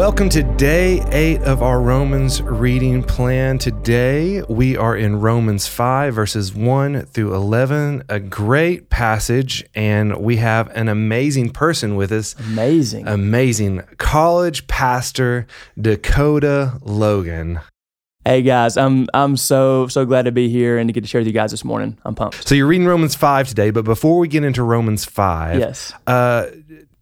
Welcome to day eight of our Romans reading plan. Today we are in Romans 5, verses 1 through 11, a great passage, and we have an amazing person with us. Amazing. Amazing. College pastor Dakota Logan. Hey guys, I'm I'm so so glad to be here and to get to share with you guys this morning. I'm pumped. So you're reading Romans 5 today, but before we get into Romans 5, Yes. uh,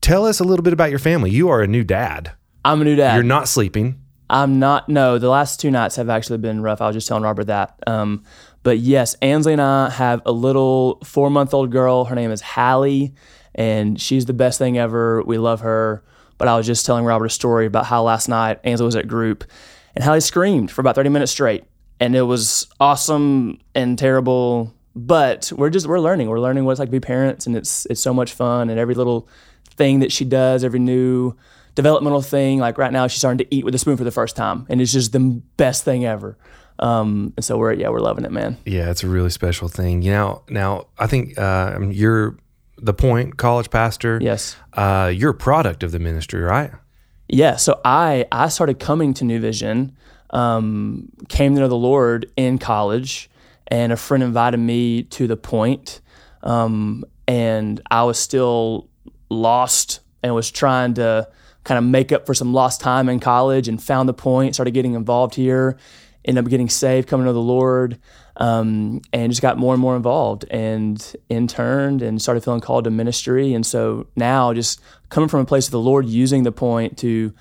tell us a little bit about your family. You are a new dad. I'm a new dad. You're not sleeping. I'm not. No, the last two nights have actually been rough. I was just telling Robert that. Um, but yes, Ansley and I have a little four month old girl. Her name is Hallie, and she's the best thing ever. We love her. But I was just telling Robert a story about how last night Ansley was at group, and Hallie screamed for about 30 minutes straight, and it was awesome and terrible. But we're just we're learning. We're learning what it's like to be parents, and it's it's so much fun. And every little thing that she does, every new developmental thing. Like right now, she's starting to eat with a spoon for the first time, and it's just the best thing ever. Um, and so we're yeah, we're loving it, man. Yeah, it's a really special thing. You know, now I think uh, you're the point college pastor. Yes. Uh, you're a product of the ministry, right? Yeah. So I I started coming to New Vision, um, came to know the Lord in college, and a friend invited me to the point, um, and I was still lost and was trying to kind of make up for some lost time in college and found the point, started getting involved here, ended up getting saved, coming to the Lord, um, and just got more and more involved and interned and started feeling called to ministry. And so now just coming from a place of the Lord using the point to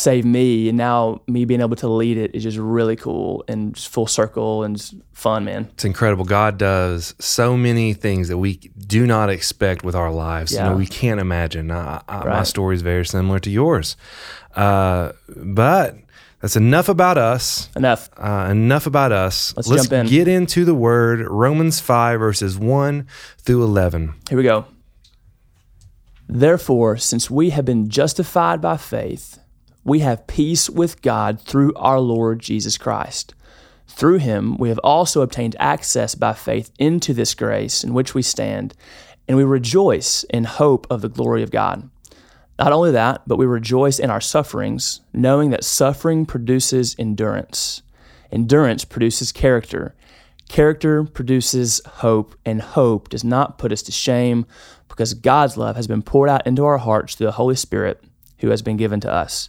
save me and now me being able to lead it is just really cool and just full circle and fun, man. It's incredible. God does so many things that we do not expect with our lives. You know, we can't imagine. I, I, My story is very similar to yours. Uh, but that's enough about us. Enough. Uh, enough about us. Let's jump in. get into the word. Romans 5, verses 1 through 11. Here we go. Therefore, since we have been justified by faith, we have peace with God through our Lord Jesus Christ. Through him, we have also obtained access by faith into this grace in which we stand, and we rejoice in hope of the glory of God. Not only that, but we rejoice in our sufferings, knowing that suffering produces endurance. Endurance produces character. Character produces hope, and hope does not put us to shame because God's love has been poured out into our hearts through the Holy Spirit who has been given to us.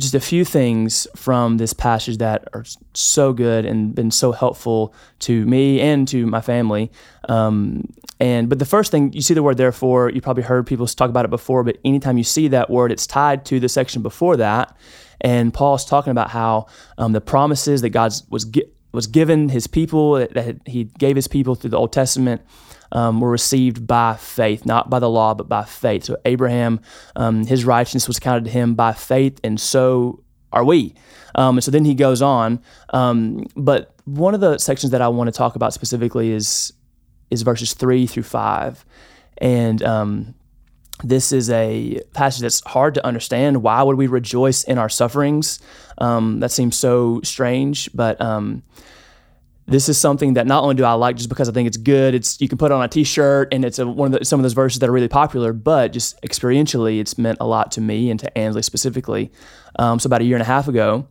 just a few things from this passage that are so good and been so helpful to me and to my family. Um, and but the first thing you see the word therefore, you probably heard people talk about it before, but anytime you see that word, it's tied to the section before that. And Paul's talking about how um, the promises that God was gi- was given His people that, that He gave His people through the Old Testament um, were received by faith, not by the law, but by faith. So Abraham, um, his righteousness was counted to him by faith, and so are we. Um, and so then he goes on. Um, but one of the sections that I want to talk about specifically is is verses three through five, and um, this is a passage that's hard to understand. Why would we rejoice in our sufferings? Um, that seems so strange, but um, this is something that not only do I like just because I think it's good. It's you can put on a T-shirt, and it's a, one of the, some of those verses that are really popular. But just experientially, it's meant a lot to me and to Ansley specifically. Um, so about a year and a half ago,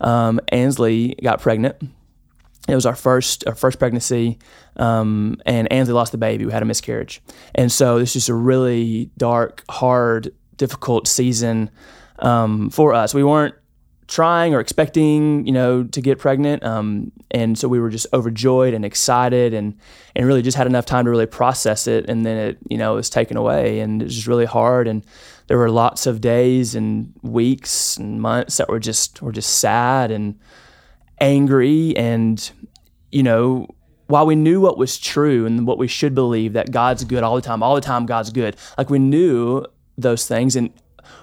um, Ansley got pregnant. It was our first our first pregnancy, um, and Ansley lost the baby. We had a miscarriage, and so this is just a really dark, hard, difficult season um, for us. We weren't trying or expecting, you know, to get pregnant, um, and so we were just overjoyed and excited, and and really just had enough time to really process it, and then it, you know, was taken away, and it was just really hard, and there were lots of days and weeks and months that were just were just sad and angry. And you know while we knew what was true and what we should believe that God's good all the time, all the time God's good, like we knew those things. In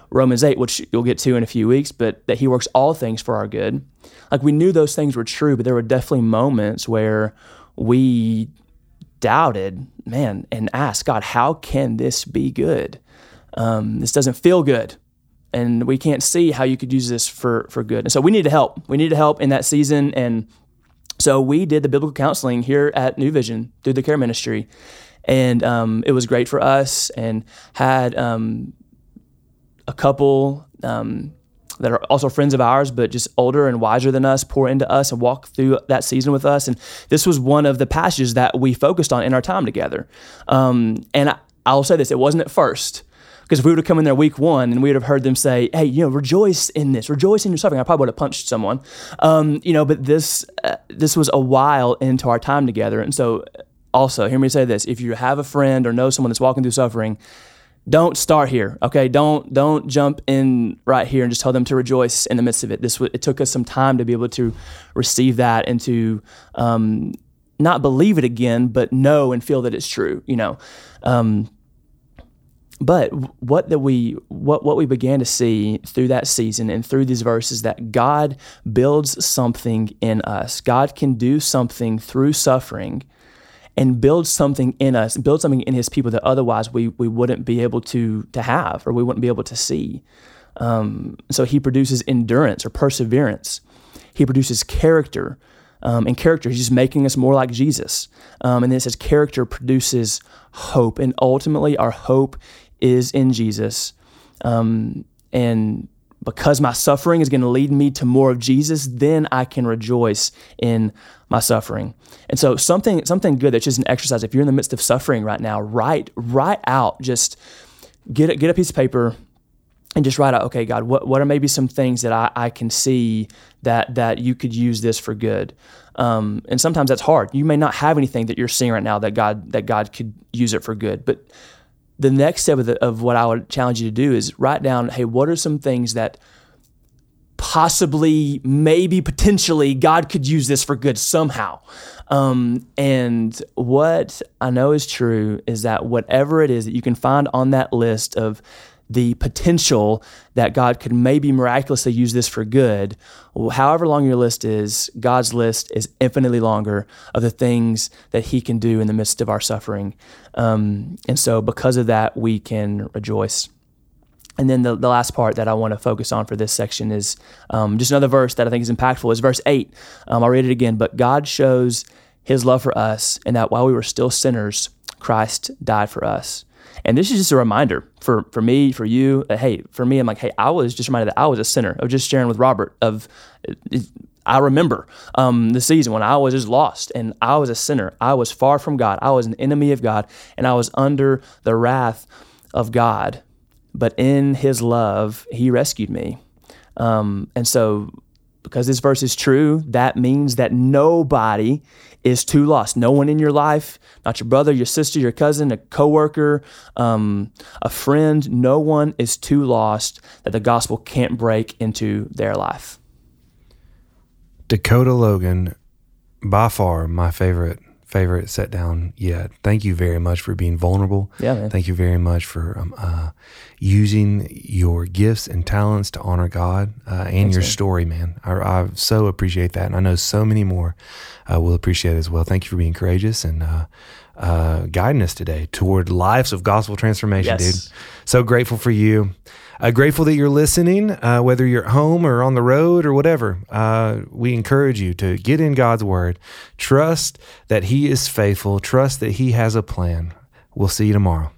Romans 8, which you'll get to in a few weeks, but that He works all things for our good. Like we knew those things were true, but there were definitely moments where we doubted, man, and asked God, how can this be good? Um, this doesn't feel good. And we can't see how you could use this for, for good. And so we need to help. We need to help in that season. And so we did the biblical counseling here at New Vision through the care ministry, and um, it was great for us. And had um, a couple um, that are also friends of ours, but just older and wiser than us, pour into us and walk through that season with us. And this was one of the passages that we focused on in our time together. Um, and I, I'll say this: it wasn't at first. Because if we would have come in there week one and we would have heard them say, "Hey, you know, rejoice in this, rejoice in your suffering," I probably would have punched someone. Um, you know, but this uh, this was a while into our time together, and so also hear me say this: if you have a friend or know someone that's walking through suffering, don't start here okay? Don't don't jump in right here and just tell them to rejoice in the midst of it. This it took us some time to be able to receive that and to um, not believe it again but know and feel that it's true you know? Um, but what that we what what we began to see through that season and through these verses that God builds something in us. God can do something through suffering and build something in us, build something in his people that otherwise we we wouldn't be able to to have or we wouldn't be able to see. Um, so he produces endurance or perseverance. He produces character. Um, and character, he's just making us more like Jesus. Um, and then it says character produces hope. And ultimately, our hope is in Jesus. Um, and because my suffering is going to lead me to more of Jesus, then I can rejoice in my suffering. And so something something good that's just an exercise. If you're in the midst of suffering right now, write write out. Just get get a piece of paper and just write out. Okay, God, what what are maybe some things that I, I can see that that you could use this for good. Um, and sometimes that's hard. You may not have anything that you're seeing right now that God that God could use it for good, but the next step of, the, of what I would challenge you to do is write down, hey, what are some things that possibly, maybe, potentially, God could use this for good somehow. Um, and what I know is true is that whatever it is that you can find on that list of the potential that God could maybe miraculously use this for good, however long your list is, God's list is infinitely longer of the things that He can do in the midst of our suffering. Um, and so, because of that, we can rejoice. And then the, the last part that I want to focus on for this section is um, just another verse that I think is impactful is verse 8. Um, I'll read it again. But God shows his love for us, and that while we were still sinners, Christ died for us. And this is just a reminder for, for me, for you, that, hey, for me, I'm like, hey, I was just reminded that I was a sinner. I was just sharing with Robert of, I remember um, the season when I was just lost and I was a sinner. I was far from God. I was an enemy of God and I was under the wrath of God. But in his love, he rescued me. Um, and so because this verse is true, that means that nobody is too lost. No one in your life, not your brother, your sister, your cousin, a coworker, um, a friend, no one is too lost that the gospel can't break into their life. Dakota Logan, by far my favorite favorite set down yet. Thank you very much for being vulnerable. Yeah, man. Thank you very much for um, uh, using your gifts and talents to honor God uh, and Thanks, your man. story, man. I, I, so appreciate that, and I know so many more uh, will appreciate it as well. Thank you for being courageous and uh, uh, guiding us today toward lives of gospel transformation, yes. dude. So grateful for you. Uh, grateful that you're listening, uh, whether you're at home or on the road or whatever. Uh, we encourage you to get in God's word. Trust that He is faithful. Trust that He has a plan. We'll see you tomorrow.